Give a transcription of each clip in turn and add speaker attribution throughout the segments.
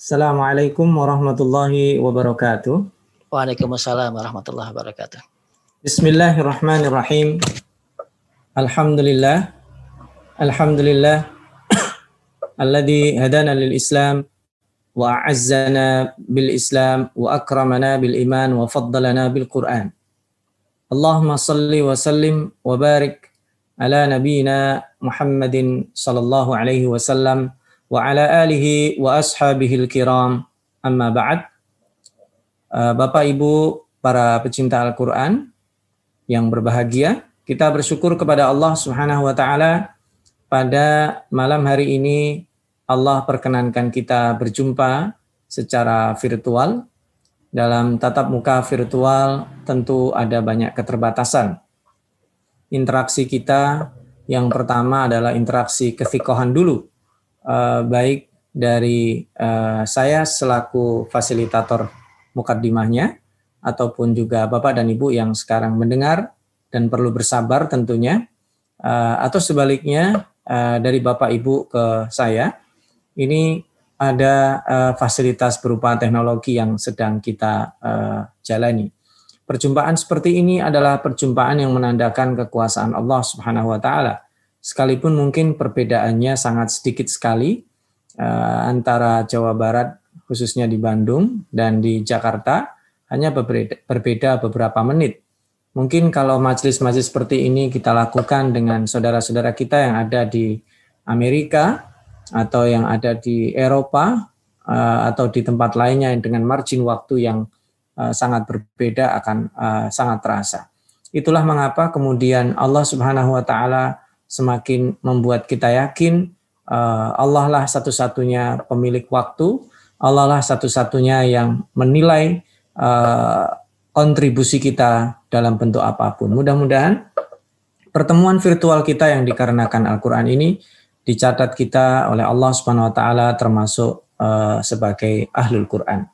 Speaker 1: Assalamualaikum warahmatullahi wabarakatuh.
Speaker 2: Waalaikumsalam warahmatullahi wabarakatuh.
Speaker 1: Bismillahirrahmanirrahim. Alhamdulillah. Alhamdulillah. Alladhi hadana lil Islam wa a'azzana bil Islam wa akramana bil iman wa faddalana bil Quran. Allahumma salli wa sallim wa barik ala nabiyyina Muhammadin sallallahu alaihi wasallam wa ala alihi wa kiram. Uh, Bapak Ibu para pecinta Al-Qur'an yang berbahagia, kita bersyukur kepada Allah Subhanahu wa taala pada malam hari ini Allah perkenankan kita berjumpa secara virtual. Dalam tatap muka virtual tentu ada banyak keterbatasan. Interaksi kita yang pertama adalah interaksi kefikohan dulu uh, baik dari uh, saya selaku fasilitator mukaddimahnya ataupun juga Bapak dan Ibu yang sekarang mendengar dan perlu bersabar tentunya uh, atau sebaliknya uh, dari Bapak Ibu ke saya ini ada uh, fasilitas berupa teknologi yang sedang kita uh, jalani. Perjumpaan seperti ini adalah perjumpaan yang menandakan kekuasaan Allah Subhanahu wa taala sekalipun mungkin perbedaannya sangat sedikit sekali uh, antara Jawa Barat khususnya di Bandung dan di Jakarta hanya berbeda, beberapa menit. Mungkin kalau majelis-majelis seperti ini kita lakukan dengan saudara-saudara kita yang ada di Amerika atau yang ada di Eropa uh, atau di tempat lainnya dengan margin waktu yang uh, sangat berbeda akan sangat terasa. Itulah mengapa kemudian Allah Subhanahu wa taala semakin membuat kita yakin uh, Allah lah satu-satunya pemilik waktu, Allah lah satu-satunya yang menilai uh, kontribusi kita dalam bentuk apa pun. Mudah-mudahan pertemuan virtual kita yang dikarenakan Al-Quran ini dicatat kita oleh Allah Subhanahu Wa Taala termasuk uh, sebagai ahlul Quran.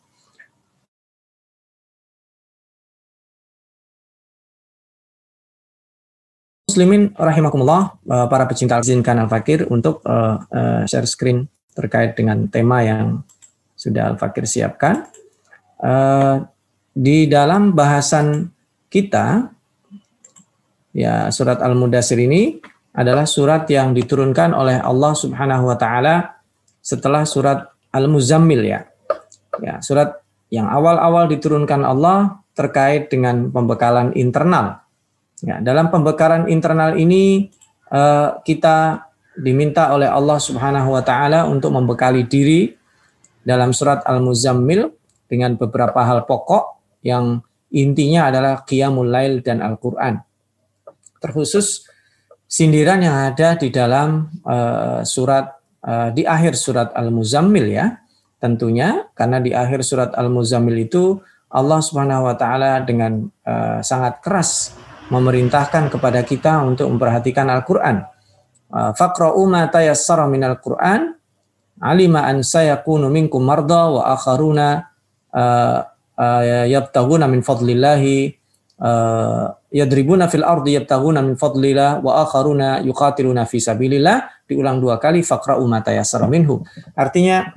Speaker 1: Muslimin rahimakumullah, uh, para pecinta izinkan Al-Fakir untuk uh, uh, share screen terkait dengan tema yang sudah Al-Fakir siapkan. Uh, di dalam bahasan kita, ya surat Al-Mudassir ini adalah surat yang diturunkan oleh Allah Subhanahu wa taala setelah surat Al-Muzammil ya. Ya, surat yang awal-awal diturunkan Allah terkait dengan pembekalan internal Ya, dalam pembekaran internal ini uh, kita diminta oleh Allah Subhanahu wa taala untuk membekali diri dalam surat Al-Muzammil dengan beberapa hal pokok yang intinya adalah qiyamul lail dan Al-Qur'an. Terkhusus sindiran yang ada di dalam uh, surat uh, di akhir surat Al-Muzammil ya. Tentunya karena di akhir surat Al-Muzammil itu Allah Subhanahu wa taala dengan uh, sangat keras memerintahkan kepada kita untuk memperhatikan Al-Qur'an. Uh, faqra'u ma tayassara minal Qur'an alima an sayakunu minkum marda wa akharuna uh, uh, yabtaguna min fadlillahi yadribuna fil ardi yabtaguna min fadlillah wa akharuna yuqatiluna fi sabilillah diulang dua kali faqra'u ma minhu. Artinya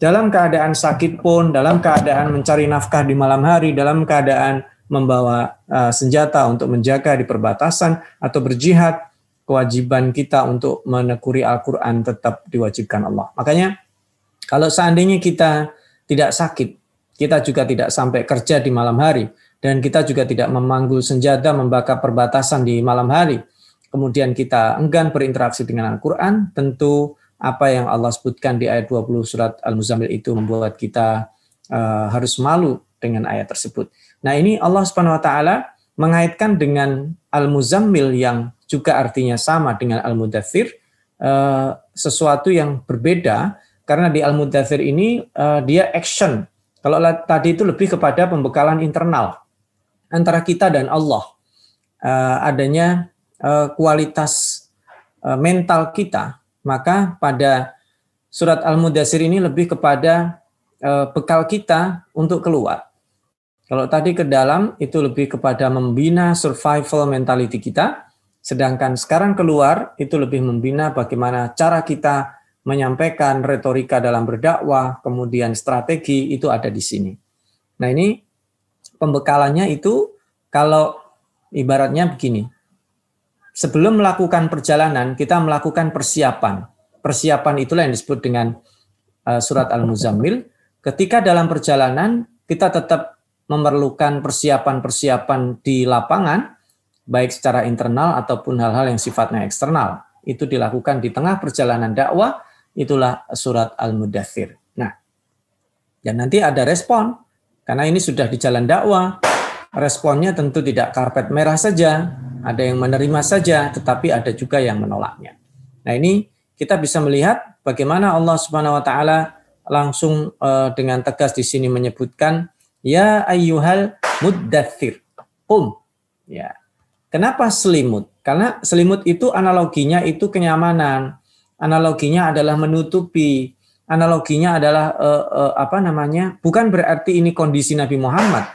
Speaker 1: dalam keadaan sakit pun, dalam keadaan mencari nafkah di malam hari, dalam keadaan membawa uh, senjata untuk menjaga di perbatasan atau berjihad, kewajiban kita untuk menekuri Al-Quran tetap diwajibkan Allah. Makanya kalau seandainya kita tidak sakit, kita juga tidak sampai kerja di malam hari, dan kita juga tidak memanggul senjata membakar perbatasan di malam hari, kemudian kita enggan berinteraksi dengan Al-Quran, tentu apa yang Allah sebutkan di ayat 20 surat Al-Muzammil itu membuat kita uh, harus malu dengan ayat tersebut. Nah, ini Allah Subhanahu wa taala mengaitkan dengan Al-Muzammil yang juga artinya sama dengan Al-Mudathir uh, sesuatu yang berbeda karena di Al-Mudathir ini uh, dia action. Kalau tadi itu lebih kepada pembekalan internal antara kita dan Allah. Uh, adanya kualitas mental kita, maka pada surat Al-Mudathir ini lebih kepada bekal kita untuk keluar kalau tadi ke dalam itu lebih kepada membina survival mentality kita, sedangkan sekarang keluar itu lebih membina bagaimana cara kita menyampaikan retorika dalam berdakwah, kemudian strategi itu ada di sini. Nah, ini pembekalannya itu kalau ibaratnya begini. Sebelum melakukan perjalanan, kita melakukan persiapan. Persiapan itulah yang disebut dengan uh, surat Al-Muzammil. Ketika dalam perjalanan, kita tetap memerlukan persiapan-persiapan di lapangan, baik secara internal ataupun hal-hal yang sifatnya eksternal. Itu dilakukan di tengah perjalanan dakwah, itulah surat Al-Mudathir. Nah, dan nanti ada respon, karena ini sudah di jalan dakwah, responnya tentu tidak karpet merah saja, ada yang menerima saja, tetapi ada juga yang menolaknya. Nah ini kita bisa melihat bagaimana Allah Subhanahu Wa Taala langsung uh, dengan tegas di sini menyebutkan Ya ayyuhal muddathir. Um. Ya. Kenapa selimut? Karena selimut itu analoginya itu kenyamanan. Analoginya adalah menutupi. Analoginya adalah uh, uh, apa namanya? Bukan berarti ini kondisi Nabi Muhammad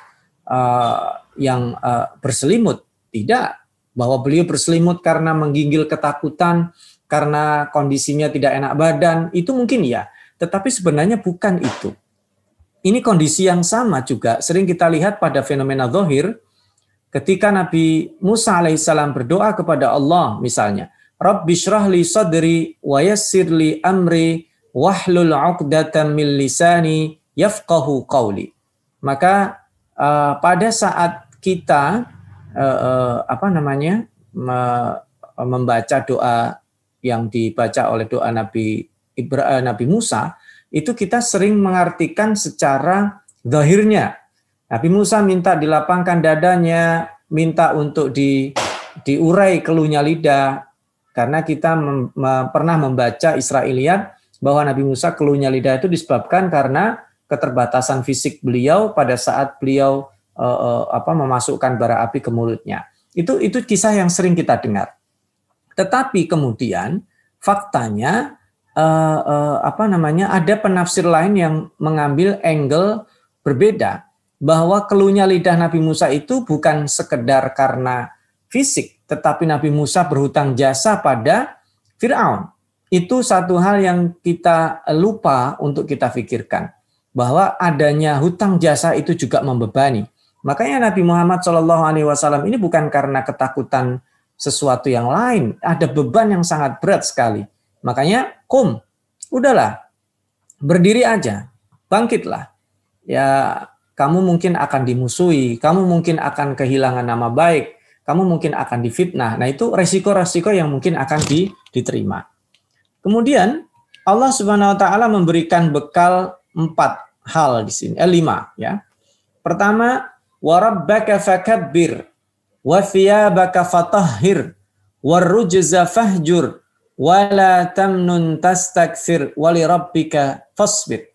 Speaker 1: uh, yang uh, berselimut. Tidak. Bahwa beliau berselimut karena menggigil ketakutan, karena kondisinya tidak enak badan, itu mungkin ya. Tetapi sebenarnya bukan itu ini kondisi yang sama juga sering kita lihat pada fenomena zohir ketika Nabi Musa alaihissalam berdoa kepada Allah misalnya, Rabbi syrah li sadri wa yassir li amri wahlul 'uqdatam min lisani yafqahu qawli. Maka uh, pada saat kita uh, uh, apa namanya me, membaca doa yang dibaca oleh doa Nabi Ibrahim Nabi Musa itu kita sering mengartikan secara zahirnya. Nabi Musa minta dilapangkan dadanya, minta untuk di diurai keluhnya lidah karena kita mem, me, pernah membaca Israiliyat bahwa Nabi Musa keluhnya lidah itu disebabkan karena keterbatasan fisik beliau pada saat beliau uh, uh, apa memasukkan bara api ke mulutnya. Itu itu kisah yang sering kita dengar. Tetapi kemudian faktanya uh, uh, apa namanya ada penafsir lain yang mengambil angle berbeda bahwa keluhnya lidah Nabi Musa itu bukan sekedar karena fisik, tetapi Nabi Musa berhutang jasa pada Firaun. Itu satu hal yang kita lupa untuk kita pikirkan bahwa adanya hutang jasa itu juga membebani. Makanya Nabi Muhammad Wasallam ini bukan karena ketakutan sesuatu yang lain, ada beban yang sangat berat sekali. Makanya kum, udahlah, berdiri aja, bangkitlah. Ya, kamu mungkin akan dimusuhi, kamu mungkin akan kehilangan nama baik, kamu mungkin akan difitnah. Nah, itu resiko-resiko yang mungkin akan di, diterima. Kemudian Allah Subhanahu wa taala memberikan bekal empat hal di sini, eh, lima ya. Pertama, warabbaka fakabbir wa thiyabaka fatahhir warujza fahjur wala tamnun tastakfir wali rabbika fasbir.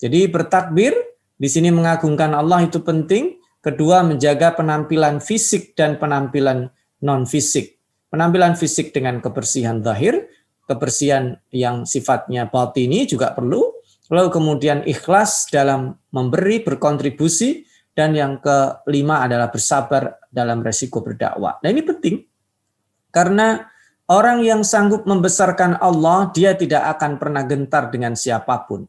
Speaker 1: Jadi bertakbir di sini mengagungkan Allah itu penting. Kedua menjaga penampilan fisik dan penampilan non fisik. Penampilan fisik dengan kebersihan zahir, kebersihan yang sifatnya batini juga perlu. Lalu kemudian ikhlas dalam memberi, berkontribusi, dan yang kelima adalah bersabar dalam resiko berdakwah. Nah ini penting karena Orang yang sanggup membesarkan Allah, dia tidak akan pernah gentar dengan siapa pun.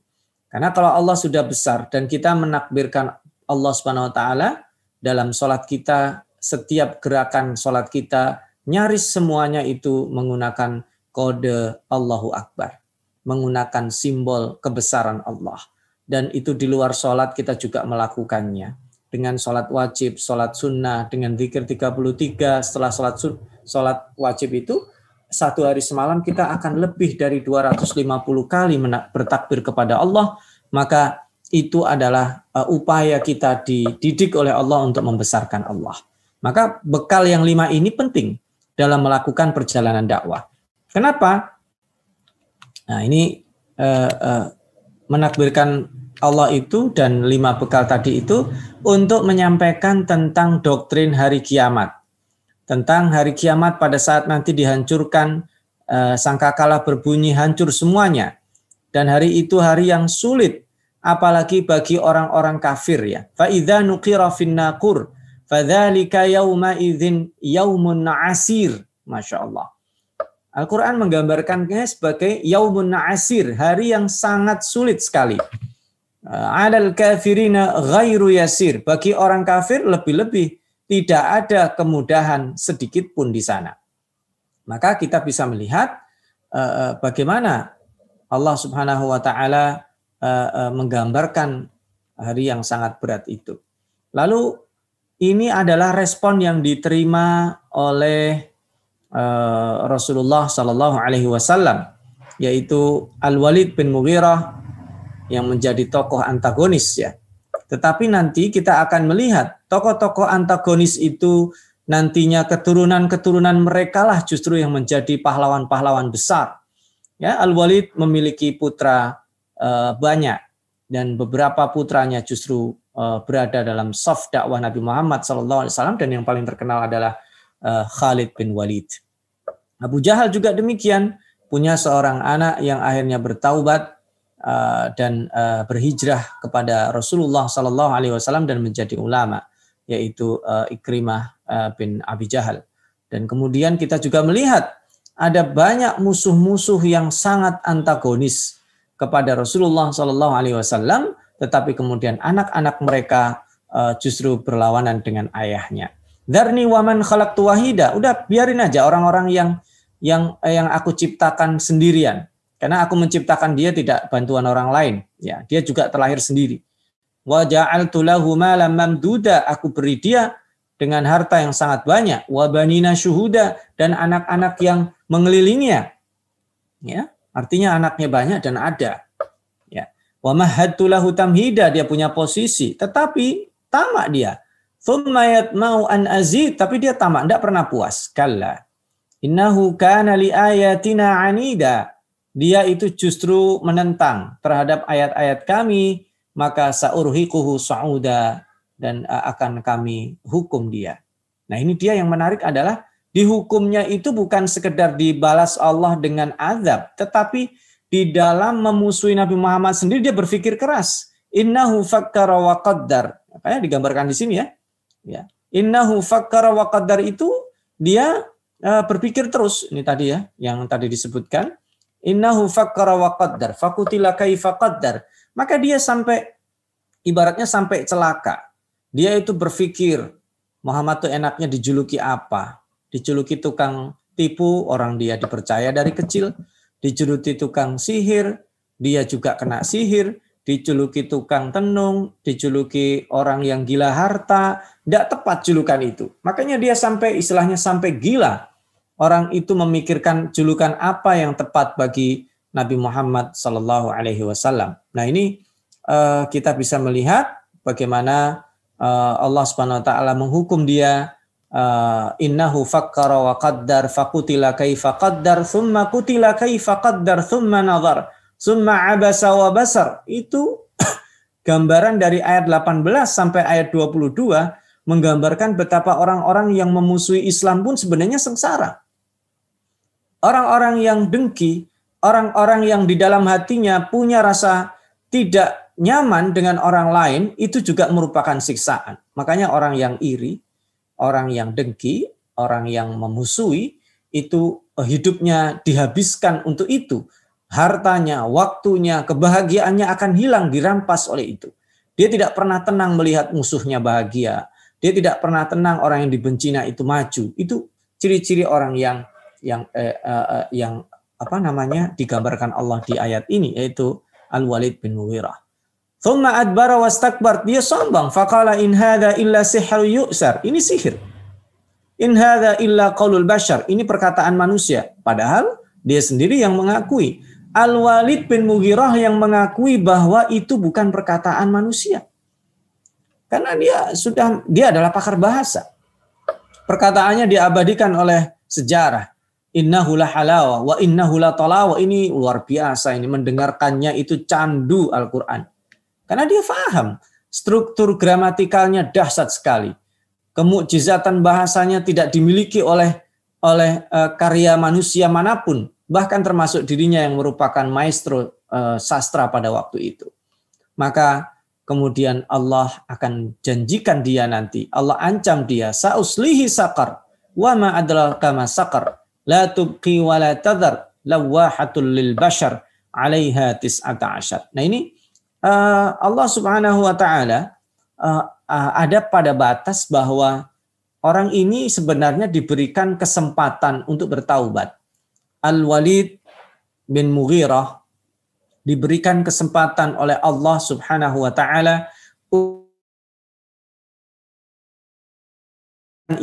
Speaker 1: Karena kalau Allah sudah besar dan kita menakbirkan Allah Subhanahu wa taala dalam sholat kita, setiap gerakan sholat kita, nyaris semuanya itu menggunakan kode Allahu Akbar. Menggunakan simbol kebesaran Allah. Dan itu di luar sholat kita juga melakukannya. Dengan sholat wajib, sholat sunnah, dengan zikir 33 setelah sholat, sholat wajib itu, satu hari semalam kita akan lebih dari 250 kali bertakbir kepada Allah, maka itu adalah uh, upaya kita dididik oleh Allah untuk membesarkan Allah. Maka bekal yang lima ini penting dalam melakukan perjalanan dakwah. Kenapa? Nah ini uh, uh, menakbirkan Allah itu dan lima bekal tadi itu untuk menyampaikan tentang doktrin hari kiamat tentang hari kiamat pada saat nanti dihancurkan uh, sangkakala berbunyi hancur semuanya dan hari itu hari yang sulit apalagi bagi orang-orang kafir ya fa idza nuqira fin naqur fadzalika yauma idzin yaumun asir Masya Allah Al-Quran menggambarkannya sebagai yaumun na'asir, hari yang sangat sulit sekali. Uh, Alal kafirina ghairu yasir. Bagi orang kafir lebih-lebih tidak ada kemudahan sedikit pun di sana. Maka kita bisa melihat uh, bagaimana Allah Subhanahu wa taala uh, menggambarkan hari yang sangat berat itu. Lalu ini adalah respon yang diterima oleh uh, Rasulullah Sallallahu Alaihi Wasallam, yaitu Al Walid bin Mughirah yang menjadi tokoh antagonis ya. Tetapi nanti kita akan melihat tokoh-tokoh antagonis itu nantinya keturunan-keturunan mereka lah justru yang menjadi pahlawan-pahlawan besar. Ya, Al Walid memiliki putra uh, banyak dan beberapa putranya justru uh, berada dalam saf dakwah Nabi Muhammad SAW dan yang paling terkenal adalah uh, Khalid bin Walid. Abu Jahal juga demikian punya seorang anak yang akhirnya bertaubat dan berhijrah kepada Rasulullah SAW dan menjadi ulama yaitu uh, Ikrimah uh, bin Abi Jahal. Dan kemudian kita juga melihat ada banyak musuh-musuh yang sangat antagonis kepada Rasulullah Shallallahu Alaihi Wasallam, tetapi kemudian anak-anak mereka uh, justru berlawanan dengan ayahnya. Darni waman khalaq wahida. Udah biarin aja orang-orang yang yang yang aku ciptakan sendirian. Karena aku menciptakan dia tidak bantuan orang lain. Ya, dia juga terlahir sendiri. Wa ja'altu lahu malam mamduda. Aku beri dia dengan harta yang sangat banyak. Wa banina syuhuda dan anak-anak yang mengelilinginya. Ya, Artinya anaknya banyak dan ada. Ya. Wa mahadtu lahu tamhida, dia punya posisi, tetapi tamak dia. Thumma mau an azid, tapi dia tamak, tidak pernah puas. Kalla. Innahu kana li ayatina anida. Dia itu justru menentang terhadap ayat-ayat kami, maka saurhiquhu sa'uda dan akan kami hukum dia. Nah, ini dia yang menarik adalah dihukumnya itu bukan sekedar dibalas Allah dengan azab, tetapi di dalam memusuhi Nabi Muhammad sendiri dia berpikir keras. Innahu fakkara wa qaddar. Ya digambarkan di sini ya? Ya. Innahu fakkara wa qaddar itu dia uh, berpikir terus. Ini tadi ya, yang tadi disebutkan. Innahu fakkara wa qaddar. Fakutila kaifa qaddar. Maka dia sampai ibaratnya sampai celaka. Dia itu berpikir Muhammad itu enaknya dijuluki apa? dijuluki tukang tipu, orang dia dipercaya dari kecil, dijuluki tukang sihir, dia juga kena sihir, dijuluki tukang tenung, dijuluki orang yang gila harta, tidak tepat julukan itu. Makanya dia sampai istilahnya sampai gila. Orang itu memikirkan julukan apa yang tepat bagi Nabi Muhammad Sallallahu Alaihi Wasallam. Nah ini uh, kita bisa melihat bagaimana uh, Allah Subhanahu Wa Taala menghukum dia uh, innahu fakkara wa qaddar fakutila kaifa qaddar thumma kutila kaifa qaddar thumma nazar thumma abasa wa basar itu gambaran dari ayat 18 sampai ayat 22 menggambarkan betapa orang-orang yang memusuhi Islam pun sebenarnya sengsara. Orang-orang yang dengki, orang-orang yang di dalam hatinya punya rasa tidak nyaman dengan orang lain itu juga merupakan siksaan. Makanya orang yang iri, orang yang dengki, orang yang memusuhi, itu eh, hidupnya dihabiskan untuk itu. Hartanya, waktunya, kebahagiaannya akan hilang, dirampas oleh itu. Dia tidak pernah tenang melihat musuhnya bahagia. Dia tidak pernah tenang orang yang dibencinya itu maju. Itu ciri-ciri orang yang yang eh, eh, eh yang apa namanya digambarkan Allah di ayat ini yaitu Al Walid bin Mughirah. Thumma adbara wastakbar. Dia sombong. Faqala in hadha illa sihru yu'sar. Ini sihir. In hadha illa qaulul bashar. Ini perkataan manusia. Padahal dia sendiri yang mengakui. Al-Walid bin Mughirah yang mengakui bahwa itu bukan perkataan manusia. Karena dia sudah dia adalah pakar bahasa. Perkataannya diabadikan oleh sejarah. Innahu la halawa wa innahu la talawa. Ini luar biasa ini mendengarkannya itu candu Al-Qur'an. Karena dia faham struktur gramatikalnya dahsyat sekali. Kemukjizatan bahasanya tidak dimiliki oleh oleh uh, karya manusia mana pun, bahkan termasuk dirinya yang merupakan maestro uh, sastra pada waktu itu. Maka kemudian Allah akan janjikan dia nanti, Allah ancam dia, sauslihi sakar, wa ma adalah kama sakar. La tubqi wa la tadhar lawahatul lil bashar 'alaiha tis'ata. Nah ini uh, Allah Subhanahu wa taala uh, uh, ada pada batas bahwa orang ini sebenarnya diberikan kesempatan untuk bertaubat. Al-Walid bin Mughirah diberikan kesempatan oleh Allah Subhanahu wa taala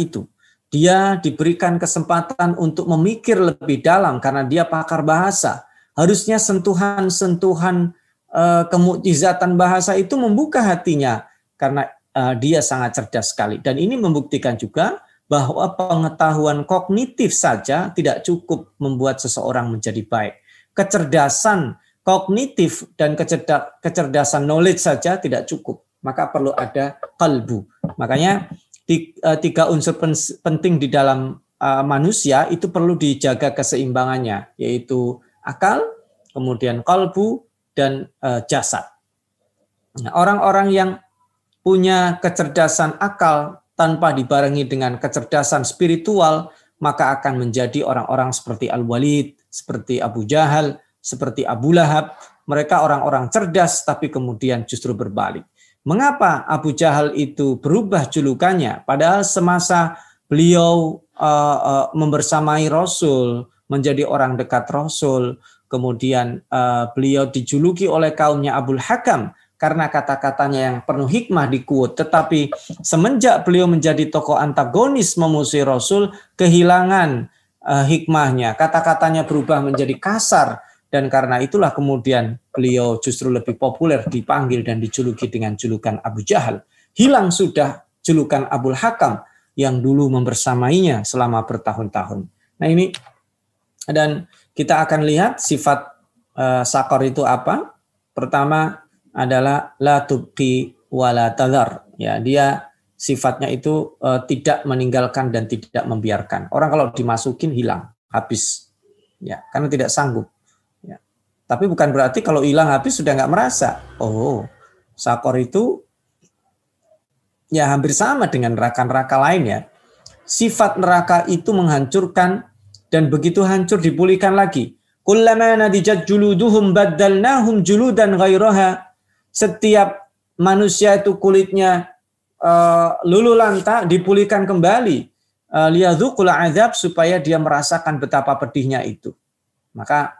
Speaker 1: itu. Dia diberikan kesempatan untuk memikir lebih dalam karena dia pakar bahasa. Harusnya sentuhan-sentuhan uh, kemukjizatan bahasa itu membuka hatinya karena uh, dia sangat cerdas sekali. Dan ini membuktikan juga bahwa pengetahuan kognitif saja tidak cukup membuat seseorang menjadi baik. Kecerdasan kognitif dan kecerdasan knowledge saja tidak cukup. Maka perlu ada kalbu. Makanya Eh, tiga unsur penting di dalam eh, manusia itu perlu dijaga keseimbangannya, yaitu akal, kemudian kalbu, dan eh, jasad. Nah, orang-orang yang punya kecerdasan akal tanpa dibarengi dengan kecerdasan spiritual, maka akan menjadi orang-orang seperti Al-Walid, seperti Abu Jahal, seperti Abu Lahab. Mereka orang-orang cerdas, tapi kemudian justru berbalik. Mengapa Abu Jahal itu berubah julukannya? Padahal semasa beliau uh, uh, membersamai Rasul, menjadi orang dekat Rasul, kemudian uh, beliau dijuluki oleh kaumnya Abul Hakam karena kata-katanya yang penuh hikmah di kuat. Tetapi semenjak beliau menjadi tokoh antagonis memusuhi Rasul, kehilangan uh, hikmahnya. Kata-katanya berubah menjadi kasar dan karena itulah kemudian beliau justru lebih populer dipanggil dan dijuluki dengan julukan Abu Jahal. Hilang sudah julukan Abul Hakam yang dulu membersamainya selama bertahun-tahun. Nah ini dan kita akan lihat sifat uh, sakor itu apa. Pertama adalah la tubqi wala tadhar. Ya, dia sifatnya itu uh, tidak meninggalkan dan tidak membiarkan. Orang kalau dimasukin hilang, habis. Ya, karena tidak sanggup tapi bukan berarti kalau hilang habis sudah nggak merasa. Oh, sakor itu ya hampir sama dengan neraka-neraka lain ya. Sifat neraka itu menghancurkan dan begitu hancur dipulihkan lagi. Kullama nadijat juluduhum baddalnahum juludan ghairaha. Setiap manusia itu kulitnya uh, lulu lanta dipulihkan kembali. Uh, liyadzuqul azab supaya dia merasakan betapa pedihnya itu. Maka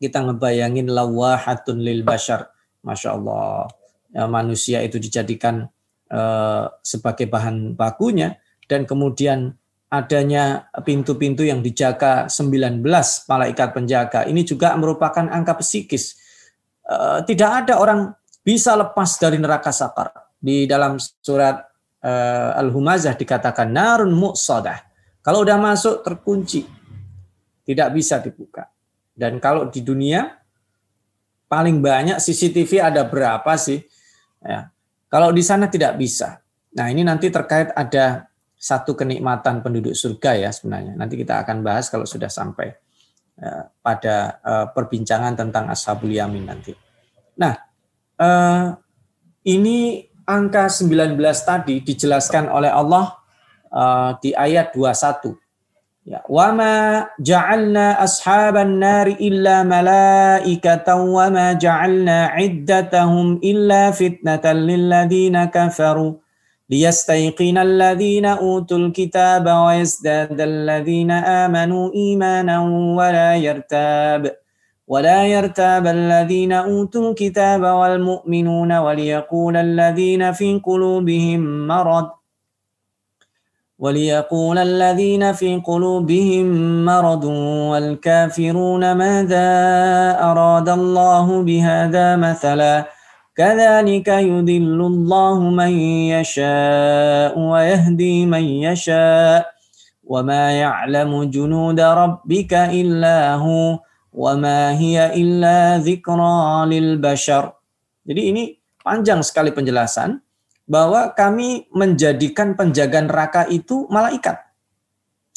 Speaker 1: kita ngebayangin lawahatun lil bashar. Masya Allah. Ya, manusia itu dijadikan uh, sebagai bahan bakunya dan kemudian adanya pintu-pintu yang dijaga 19 malaikat penjaga. Ini juga merupakan angka psikis. Uh, tidak ada orang bisa lepas dari neraka sakar. Di dalam surat uh, Al-Humazah dikatakan narun muqsadah. Kalau udah masuk terkunci. Tidak bisa dibuka. Dan kalau di dunia paling banyak CCTV ada berapa sih? Ya. Kalau di sana tidak bisa. Nah, ini nanti terkait ada satu kenikmatan penduduk surga ya sebenarnya. Nanti kita akan bahas kalau sudah sampai uh, pada uh, perbincangan tentang ashabul yamin nanti. Nah, uh, ini angka 19 tadi dijelaskan oleh Allah di ayat 21. Ya, wa ma ja'alna ashaban nari illa malaikatan wa ma ja'alna iddatahum illa fitnatan lil ladzina kafaru liyastayqina alladhina utul kitaba wa yazdada alladhina amanu imanan wa la yartab ولا يرتاب الذين أوتوا الكتاب والمؤمنون وليقول الذين في قلوبهم مرض وليقول الذين في قلوبهم مرض والكافرون ماذا أراد الله بهذا مثلا؟ كذلك يذل الله من يشاء ويهدي من يشاء. وما يعلم جنود ربك إلا هو وما هي إلا ذكرى للبشر. Jadi ini panjang sekali penjelasan. Bahwa kami menjadikan penjaga neraka itu malaikat.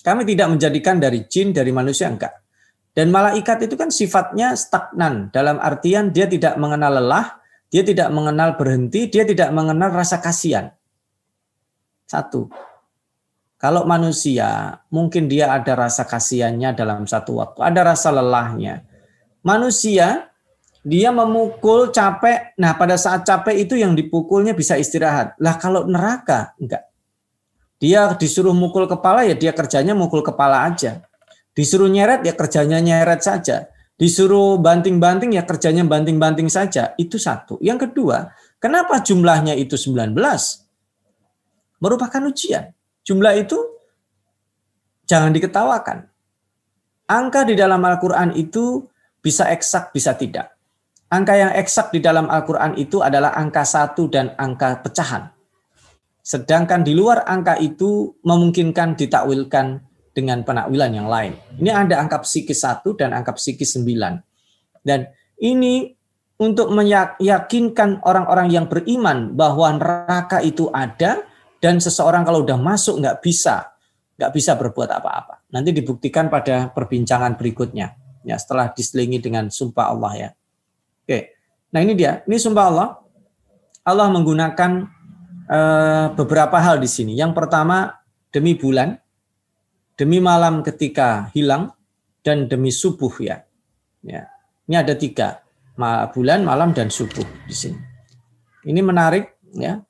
Speaker 1: Kami tidak menjadikan dari jin, dari manusia, enggak. Dan malaikat itu kan sifatnya stagnan, dalam artian dia tidak mengenal lelah, dia tidak mengenal berhenti, dia tidak mengenal rasa kasihan. Satu. Kalau manusia, mungkin dia ada rasa kasihannya dalam satu waktu, ada rasa lelahnya. Manusia, dia memukul capek, nah pada saat capek itu yang dipukulnya bisa istirahat. Lah kalau neraka, enggak. Dia disuruh mukul kepala, ya dia kerjanya mukul kepala aja. Disuruh nyeret, ya kerjanya nyeret saja. Disuruh banting-banting, ya kerjanya banting-banting saja. Itu satu. Yang kedua, kenapa jumlahnya itu 19? Merupakan ujian Jumlah itu jangan diketawakan. Angka di dalam Al-Quran itu bisa eksak, bisa tidak. Angka yang eksak di dalam Al-Quran itu adalah angka satu dan angka pecahan. Sedangkan di luar angka itu memungkinkan ditakwilkan dengan penakwilan yang lain. Ini ada angka psikis satu dan angka psikis sembilan. Dan ini untuk meyakinkan orang-orang yang beriman bahwa neraka itu ada dan seseorang kalau udah masuk nggak bisa nggak bisa berbuat apa-apa. Nanti dibuktikan pada perbincangan berikutnya ya setelah diselingi dengan sumpah Allah ya. Oke. Nah, ini dia. Ini sumpah Allah. Allah menggunakan uh, beberapa hal di sini. Yang pertama demi bulan, demi malam ketika hilang dan demi subuh ya. Ya. Ini ada tiga, bulan, malam dan subuh di sini. Ini menarik ya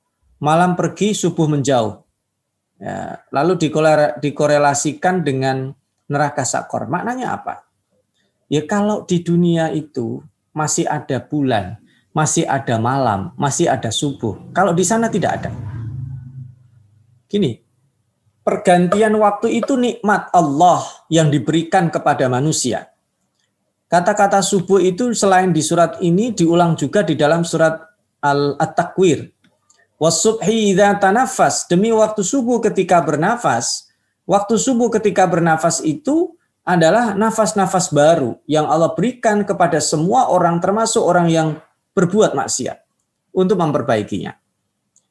Speaker 1: malam pergi, subuh menjauh. Ya, lalu dikorelasikan dengan neraka sakor. Maknanya apa? Ya kalau di dunia itu masih ada bulan, masih ada malam, masih ada subuh. Kalau di sana tidak ada. Gini, pergantian waktu itu nikmat Allah yang diberikan kepada manusia. Kata-kata subuh itu selain di surat ini diulang juga di dalam surat Al-Takwir Wasubhi idza tanafas demi waktu subuh ketika bernafas. Waktu subuh ketika bernafas itu adalah nafas-nafas baru yang Allah berikan kepada semua orang termasuk orang yang berbuat maksiat untuk memperbaikinya.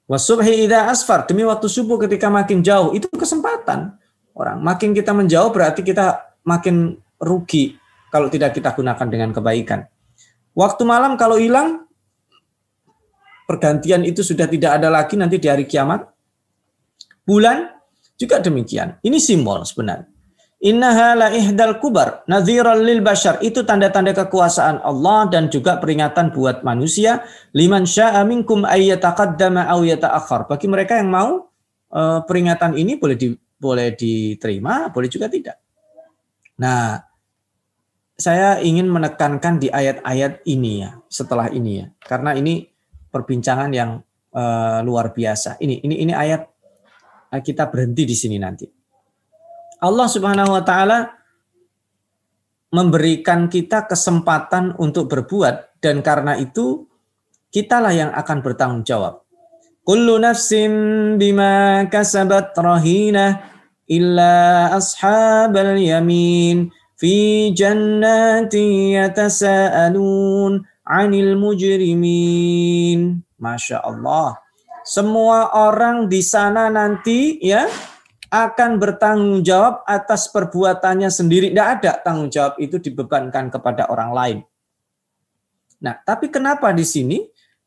Speaker 1: Wasubhi idza asfar demi waktu subuh ketika makin jauh itu kesempatan. Orang makin kita menjauh berarti kita makin rugi kalau tidak kita gunakan dengan kebaikan. Waktu malam kalau hilang pergantian itu sudah tidak ada lagi nanti di hari kiamat. Bulan juga demikian. Ini simbol sebenarnya. Innaha la ihdal kubar nadhiran lil bashar. Itu tanda-tanda kekuasaan Allah dan juga peringatan buat manusia. Liman sya'a minkum ayyataqaddama aw yata'akhir. Bagi mereka yang mau eh, peringatan ini boleh di, boleh diterima, boleh juga tidak. Nah, saya ingin menekankan di ayat-ayat ini ya, setelah ini ya. Karena ini perbincangan yang uh, luar biasa. Ini ini ini ayat uh, kita berhenti di sini nanti. Allah Subhanahu wa taala memberikan kita kesempatan untuk berbuat dan karena itu kitalah yang akan bertanggung jawab. Kullu nafsin bima kasabat rahina illa ashabal yamin fi jannati yatasaalun 'anil mujrimin. Masya Allah. Semua orang di sana nanti ya akan bertanggung jawab atas perbuatannya sendiri. Tidak ada tanggung jawab itu dibebankan kepada orang lain. Nah, tapi kenapa di sini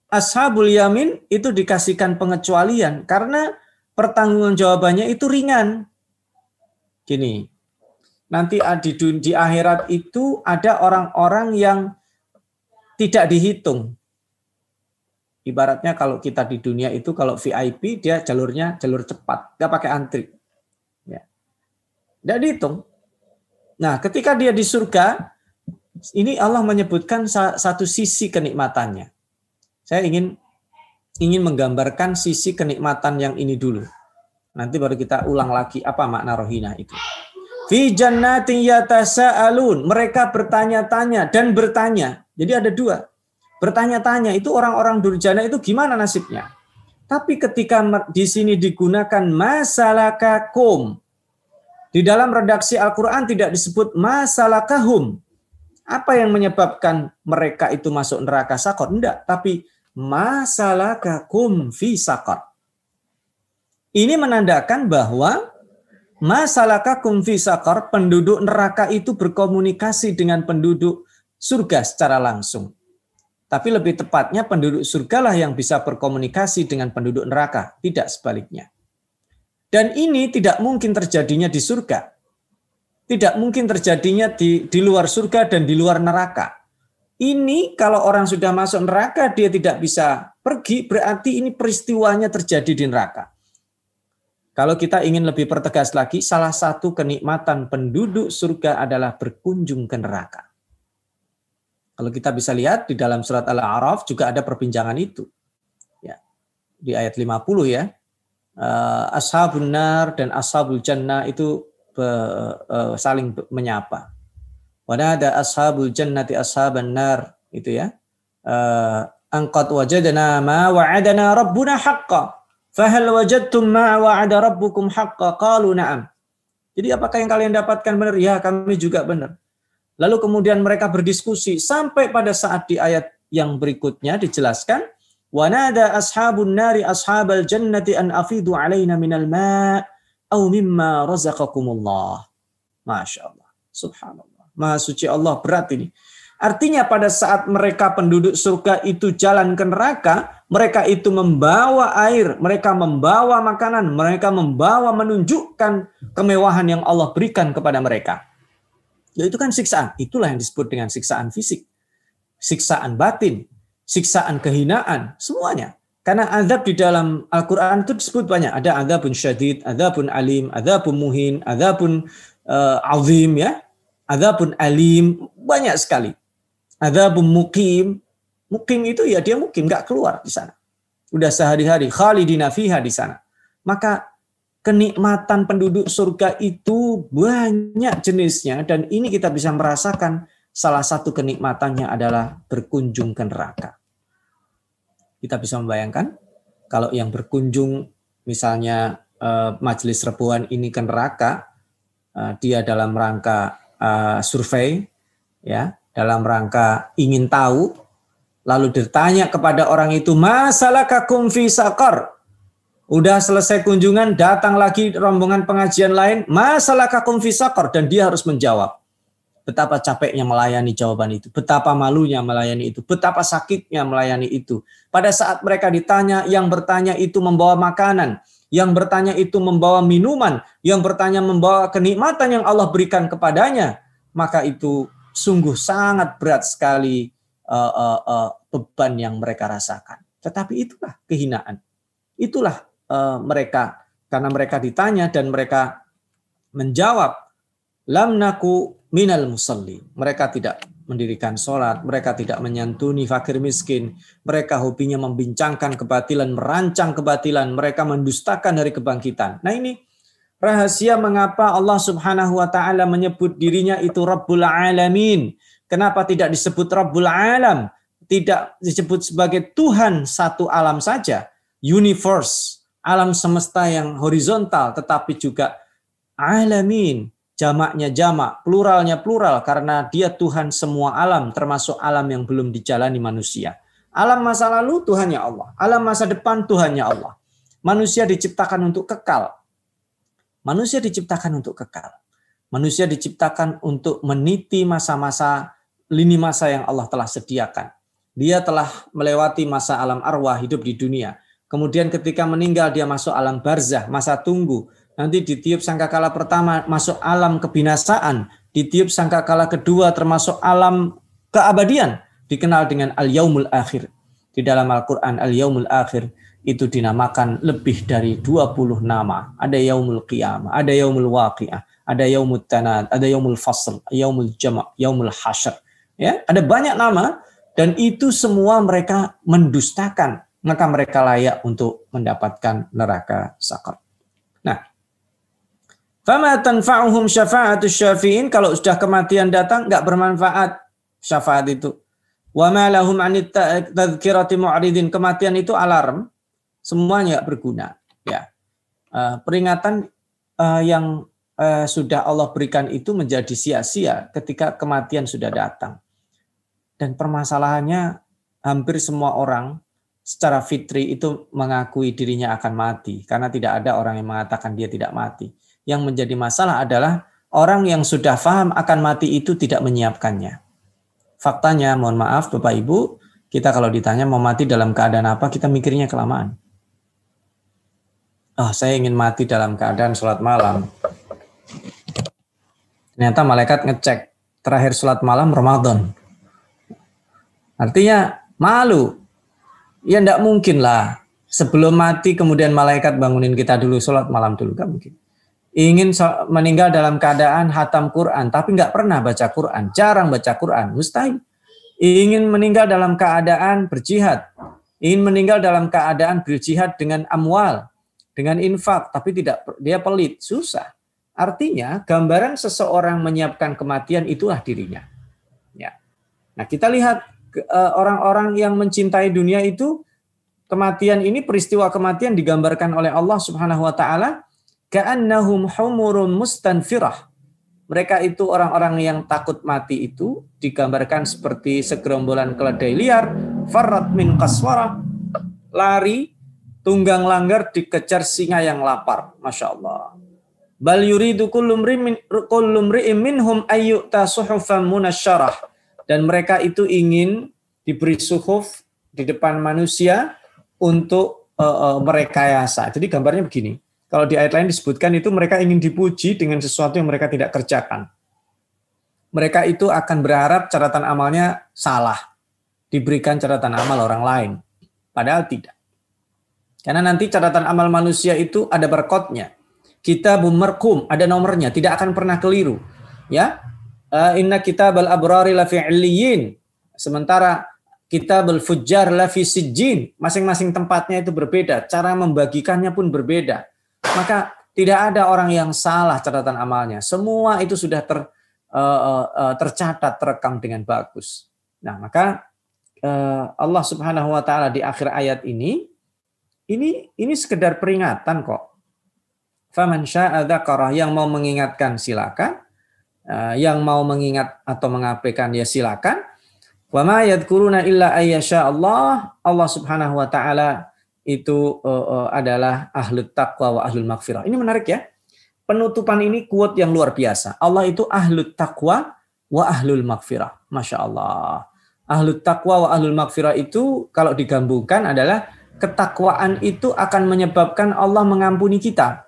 Speaker 1: Ashabul Yamin itu dikasihkan pengecualian karena pertanggungjawabannya jawabannya itu ringan. Gini, nanti di, di akhirat itu ada orang-orang yang tidak dihitung. Ibaratnya kalau kita di dunia itu kalau VIP dia jalurnya jalur cepat, nggak pakai antri. Tidak dihitung. Nah, ketika dia di surga, ini Allah menyebutkan satu sisi kenikmatannya. Saya ingin ingin menggambarkan sisi kenikmatan yang ini dulu. Nanti baru kita ulang lagi apa makna rohina itu. Fi jannatin yatasaalun. Mereka bertanya-tanya dan bertanya. Jadi ada dua. Bertanya-tanya itu orang-orang durjana itu gimana nasibnya? Tapi ketika di sini digunakan masalah kakum, di dalam redaksi Al-Quran tidak disebut masalah kahum. Apa yang menyebabkan mereka itu masuk neraka sakor? Tidak, tapi masalah kakum fi sakor. Ini menandakan bahwa masalah kakum fi sakor, penduduk neraka itu berkomunikasi dengan penduduk surga secara langsung. Tapi lebih tepatnya penduduk surga lah yang bisa berkomunikasi dengan penduduk neraka, tidak sebaliknya. Dan ini tidak mungkin terjadinya di surga. Tidak mungkin terjadinya di, di luar surga dan di luar neraka. Ini kalau orang sudah masuk neraka dia tidak bisa pergi, berarti ini peristiwanya terjadi di neraka. Kalau kita ingin lebih pertegas lagi, salah satu kenikmatan penduduk surga adalah berkunjung ke neraka. Kalau kita bisa lihat di dalam surat Al-A'raf juga ada perbincangan itu. Ya. Di ayat 50 ya. Uh, ashabun nar dan ashabul jannah itu uh, saling menyapa. Wanada ashabul jannati ashaban nar itu ya. Uh, angkat wajadana ma wa'adana rabbuna haqqa. Fahal wajadtum ma wa'ada rabbukum haqqa? Qalu na'am. Jadi apakah yang kalian dapatkan benar? Ya, kami juga benar. Lalu kemudian mereka berdiskusi sampai pada saat di ayat yang berikutnya dijelaskan wanada ashabun nari ashabal jannati an afidu alaina minal ma' au mimma razaqakumullah. Masya Allah. Subhanallah. Maha suci Allah berat ini. Artinya pada saat mereka penduduk surga itu jalan ke neraka, mereka itu membawa air, mereka membawa makanan, mereka membawa menunjukkan kemewahan yang Allah berikan kepada mereka. Yaitu kan siksaan. Itulah yang disebut dengan siksaan fisik. Siksaan batin, siksaan kehinaan, semuanya. Karena azab di dalam Al-Quran itu disebut banyak. Ada azabun syadid, azabun alim, azabun muhin, azabun uh, azim, ya, azabun alim, banyak sekali. Azabun mukim, mukim itu ya dia mukim, nggak keluar di sana. Udah sehari-hari, khalidina fiha di sana. Maka kenikmatan penduduk surga itu banyak jenisnya dan ini kita bisa merasakan salah satu kenikmatannya adalah berkunjung ke neraka. Kita bisa membayangkan kalau yang berkunjung misalnya eh, majelis rebuan ini ke neraka, eh, dia dalam rangka eh, survei, ya, dalam rangka ingin tahu, lalu ditanya kepada orang itu, masalah kakum fi sakar, Udah selesai kunjungan, datang lagi rombongan pengajian lain, masalah kakum fisakor, dan dia harus menjawab. Betapa capeknya melayani jawaban itu, betapa malunya melayani itu, betapa sakitnya melayani itu. Pada saat mereka ditanya, yang bertanya itu membawa makanan, yang bertanya itu membawa minuman, yang bertanya membawa kenikmatan yang Allah berikan kepadanya, maka itu sungguh sangat berat sekali uh, uh, uh, beban yang mereka rasakan. Tetapi itulah kehinaan. Itulah uh, mereka karena mereka ditanya dan mereka menjawab lam naku minal musalli. Mereka tidak mendirikan sholat, mereka tidak menyantuni fakir miskin, mereka hobinya membincangkan kebatilan, merancang kebatilan, mereka mendustakan dari kebangkitan. Nah ini rahasia mengapa Allah Subhanahu wa taala menyebut dirinya itu Rabbul Alamin. Kenapa tidak disebut Rabbul Alam? Tidak disebut sebagai Tuhan satu alam saja, universe, alam semesta yang horizontal tetapi juga alamin jamaknya jamak pluralnya plural karena dia Tuhan semua alam termasuk alam yang belum dijalani manusia. Alam masa lalu Tuhannya Allah alam masa depan Tuhannya Allah. Manusia diciptakan untuk kekal. Manusia diciptakan untuk kekal. Manusia diciptakan untuk meniti masa-masa lini masa yang Allah telah sediakan. Dia telah melewati masa alam arwah hidup di dunia. Kemudian ketika meninggal dia masuk alam barzah, masa tunggu. Nanti ditiup sangkakala pertama masuk alam kebinasaan, ditiup sangkakala kedua termasuk alam keabadian, dikenal dengan al-yaumul akhir. Di dalam Al-Qur'an al-yaumul akhir itu dinamakan lebih dari 20 nama. Ada yaumul qiyamah, ada yaumul waqiah, ada yaumul tanad, ada yaumul fasl, yaumul jama', yaumul hasyr. Ya, ada banyak nama dan itu semua mereka mendustakan maka mereka layak untuk mendapatkan neraka sakar. Fama tanfa'uhum syafa'atus syafi'in kalau sudah kematian datang nggak bermanfaat syafaat itu. Wa ma lahum mu'ridin kematian itu alarm semuanya nggak berguna ya. Uh, peringatan uh, yang uh, sudah Allah berikan itu menjadi sia-sia ketika kematian sudah datang. Dan permasalahannya hampir semua orang secara fitri itu mengakui dirinya akan mati karena tidak ada orang yang mengatakan dia tidak mati. Yang menjadi masalah adalah orang yang sudah paham akan mati itu tidak menyiapkannya. Faktanya, mohon maaf Bapak Ibu, kita kalau ditanya mau mati dalam keadaan apa, kita mikirnya kelamaan. ah saya ingin mati dalam keadaan sholat malam. Ternyata malaikat ngecek terakhir sholat malam Ramadan. Artinya malu. Ya enggak mungkin lah. Sebelum mati kemudian malaikat bangunin kita dulu sholat malam dulu. Gak mungkin. Ingin meninggal dalam keadaan hatam Quran, tapi nggak pernah baca Quran, jarang baca Quran, mustahil. Ingin meninggal dalam keadaan berjihad, ingin meninggal dalam keadaan berjihad dengan amwal, dengan infak, tapi tidak dia pelit, susah. Artinya gambaran seseorang menyiapkan kematian itulah dirinya. Ya. Nah kita lihat Eh, orang-orang yang mencintai dunia itu kematian ini peristiwa kematian digambarkan oleh Allah Subhanahu wa taala ka'annahum humurun mustanfirah. Mereka itu orang-orang yang takut mati itu digambarkan seperti segerombolan keledai liar, farrat min kaswara, lari, tunggang langgar dikejar singa yang lapar. Masya Allah. Bal yuridu kullu mri'in minhum ayyuta suhufan munasyarah dan mereka itu ingin diberi suhuf di depan manusia untuk uh, uh, merekayasa. Jadi gambarnya begini. Kalau di ayat lain disebutkan itu mereka ingin dipuji dengan sesuatu yang mereka tidak kerjakan. Mereka itu akan berharap catatan amalnya salah, diberikan catatan amal orang lain. Padahal tidak. Karena nanti catatan amal manusia itu ada berkotnya. Kita bumerkum, ada nomornya, tidak akan pernah keliru. Ya, uh, inna kitabal abrari lafi. Sementara kitabul fujjar lafi sijjin. Masing-masing tempatnya itu berbeda, cara membagikannya pun berbeda. Maka tidak ada orang yang salah catatan amalnya. Semua itu sudah ter, uh, uh, tercatat, terekam dengan bagus. Nah, maka uh, Allah Subhanahu wa taala di akhir ayat ini ini ini sekedar peringatan kok. Faman syaa'a yang mau mengingatkan silakan yang mau mengingat atau mengabaikan ya silakan. Wa ma illa ayyasha Allah. Allah Subhanahu wa taala itu uh, uh, adalah ahlu taqwa wa ahlul maghfirah. Ini menarik ya. Penutupan ini kuat yang luar biasa. Allah itu ahlu taqwa wa ahlul maghfirah. Masya Allah. Ahlu taqwa wa ahlul maghfirah itu kalau digabungkan adalah ketakwaan itu akan menyebabkan Allah mengampuni kita.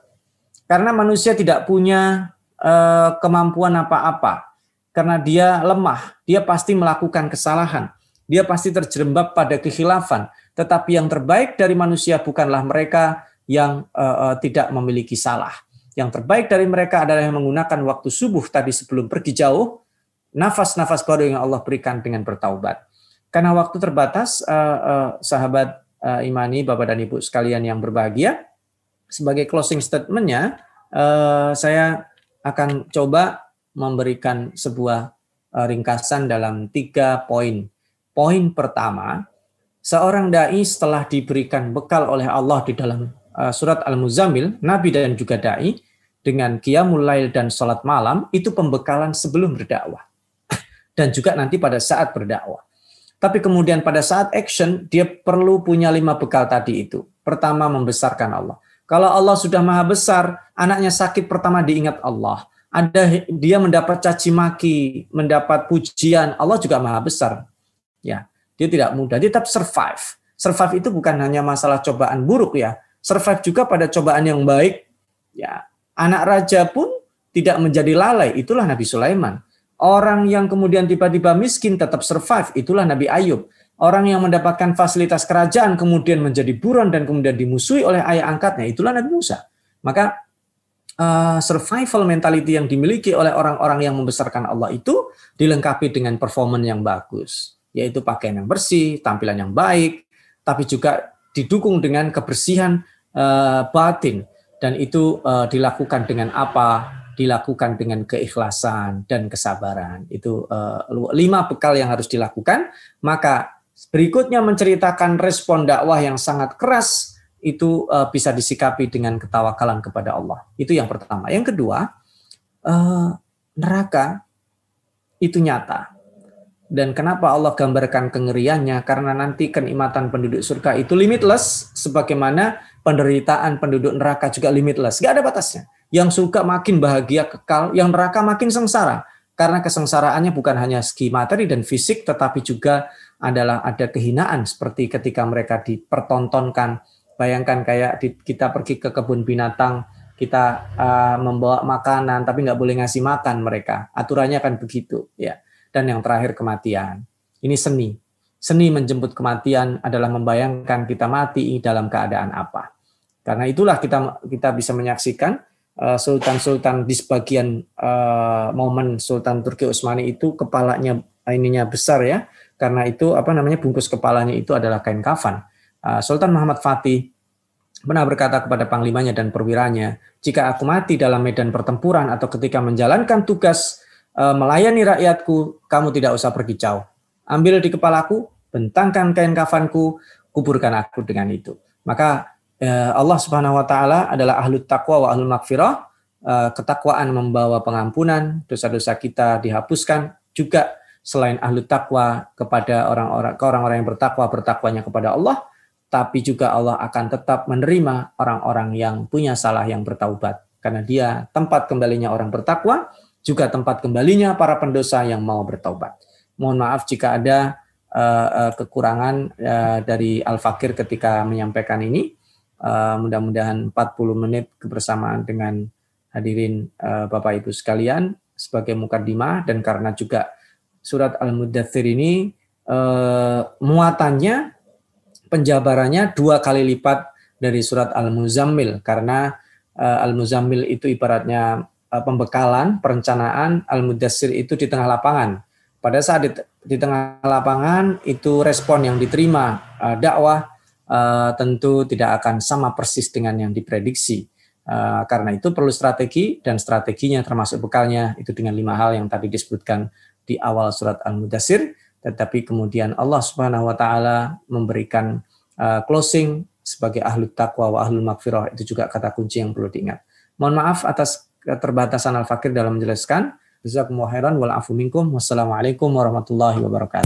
Speaker 1: Karena manusia tidak punya Eh, kemampuan apa-apa karena dia lemah, dia pasti melakukan kesalahan, dia pasti terjerembab pada kekhilafan. Tetapi yang terbaik dari manusia bukanlah mereka yang uh, uh, tidak memiliki salah. Yang terbaik dari mereka adalah yang menggunakan waktu subuh tadi sebelum pergi jauh, nafas-nafas baru yang Allah berikan dengan bertaubat. Karena waktu terbatas, uh, uh, sahabat uh, imani, bapak dan ibu sekalian yang berbahagia, sebagai closing statementnya, uh, saya akan coba memberikan sebuah eh, ringkasan dalam tiga poin. Poin pertama, seorang dai setelah diberikan bekal oleh Allah di dalam eh, surat Al-Muzammil, Nabi dan juga dai dengan qiyamul lail dan salat malam itu pembekalan sebelum berdakwah. Dan juga nanti pada saat berdakwah. Tapi kemudian pada saat action dia perlu punya lima bekal tadi itu. Pertama membesarkan Allah. Kalau Allah sudah maha besar, anaknya sakit pertama diingat Allah. Ada dia mendapat caci maki, mendapat pujian, Allah juga maha besar. Ya, dia tidak mudah, dia tetap survive. Survive itu bukan hanya masalah cobaan buruk ya, survive juga pada cobaan yang baik. Ya, anak raja pun tidak menjadi lalai, itulah Nabi Sulaiman. Orang yang kemudian tiba-tiba miskin tetap survive, itulah Nabi Ayub. Orang yang mendapatkan fasilitas kerajaan kemudian menjadi buron dan kemudian dimusuhi oleh ayah angkatnya, itulah Nabi Musa. Maka uh, survival mentality yang dimiliki oleh orang-orang yang membesarkan Allah itu dilengkapi dengan performan yang bagus, yaitu pakaian yang bersih, tampilan yang baik, tapi juga didukung dengan kebersihan uh, batin dan itu uh, dilakukan dengan apa? Dilakukan dengan keikhlasan dan kesabaran. Itu uh, lima bekal yang harus dilakukan. Maka Berikutnya menceritakan respon dakwah yang sangat keras itu uh, bisa disikapi dengan ketawakalan kepada Allah. Itu yang pertama. Yang kedua, uh, neraka itu nyata. Dan kenapa Allah gambarkan kengeriannya? Karena nanti kenikmatan penduduk surga itu limitless, sebagaimana penderitaan penduduk neraka juga limitless. Gak ada batasnya. Yang suka makin bahagia kekal, yang neraka makin sengsara. Karena kesengsaraannya bukan hanya segi materi dan fisik, tetapi juga adalah ada kehinaan seperti ketika mereka dipertontonkan Bayangkan kayak di, kita pergi ke kebun binatang, kita uh, membawa makanan tapi nggak boleh ngasih makan mereka. Aturannya kan begitu, ya. Dan yang terakhir kematian. Ini seni. Seni menjemput kematian adalah membayangkan kita mati dalam keadaan apa. Karena itulah kita kita bisa menyaksikan uh, sultan-sultan di sebagian uh, momen Sultan Turki Utsmani itu kepalanya ininya besar ya. Karena itu apa namanya bungkus kepalanya itu adalah kain kafan. Uh, Sultan Muhammad Fatih pernah berkata kepada panglimanya dan perwiranya, "Jika aku mati dalam medan pertempuran atau ketika menjalankan tugas melayani rakyatku, kamu tidak usah pergi jauh. Ambil di kepalaku, bentangkan kain kafanku, kuburkan aku dengan itu." Maka uh, Allah Subhanahu wa taala adalah ahlu taqwa wa ahlu makfirah. Uh, ketakwaan membawa pengampunan, dosa-dosa kita dihapuskan juga selain ahlu takwa kepada orang-orang ke orang-orang yang bertakwa bertakwanya kepada Allah, tapi juga Allah akan tetap menerima orang-orang yang punya salah yang bertaubat karena dia tempat kembalinya orang bertakwa, juga tempat kembalinya para pendosa yang mau bertaubat. Mohon maaf jika ada uh, uh, kekurangan uh, dari Al-Fakir ketika menyampaikan ini. Uh, mudah-mudahan 40 menit kebersamaan dengan hadirin uh, Bapak Ibu sekalian sebagai mukadimah dan karena juga surat Al-Mudathir ini uh, muatannya penjabarannya dua kali lipat dari surat Al-Muzammil karena Al-Muzammil itu ibaratnya pembekalan, perencanaan, Al-Mudathir itu di tengah lapangan. Pada saat di, di tengah lapangan itu respon yang diterima uh, dakwah uh, tentu tidak akan sama persis dengan yang diprediksi. Uh, karena itu perlu strategi dan strateginya termasuk bekalnya itu dengan lima hal yang tadi disebutkan di awal surat Al-Mudassir, tetapi kemudian Allah Subhanahu wa taala memberikan uh, closing sebagai ahlu taqwa wa ahlu makfirah itu juga kata kunci yang perlu diingat. Mohon maaf atas keterbatasan Al-Fakir dalam menjelaskan. Jazakumullah khairan wal afu minkum. Wassalamualaikum warahmatullahi wabarakatuh.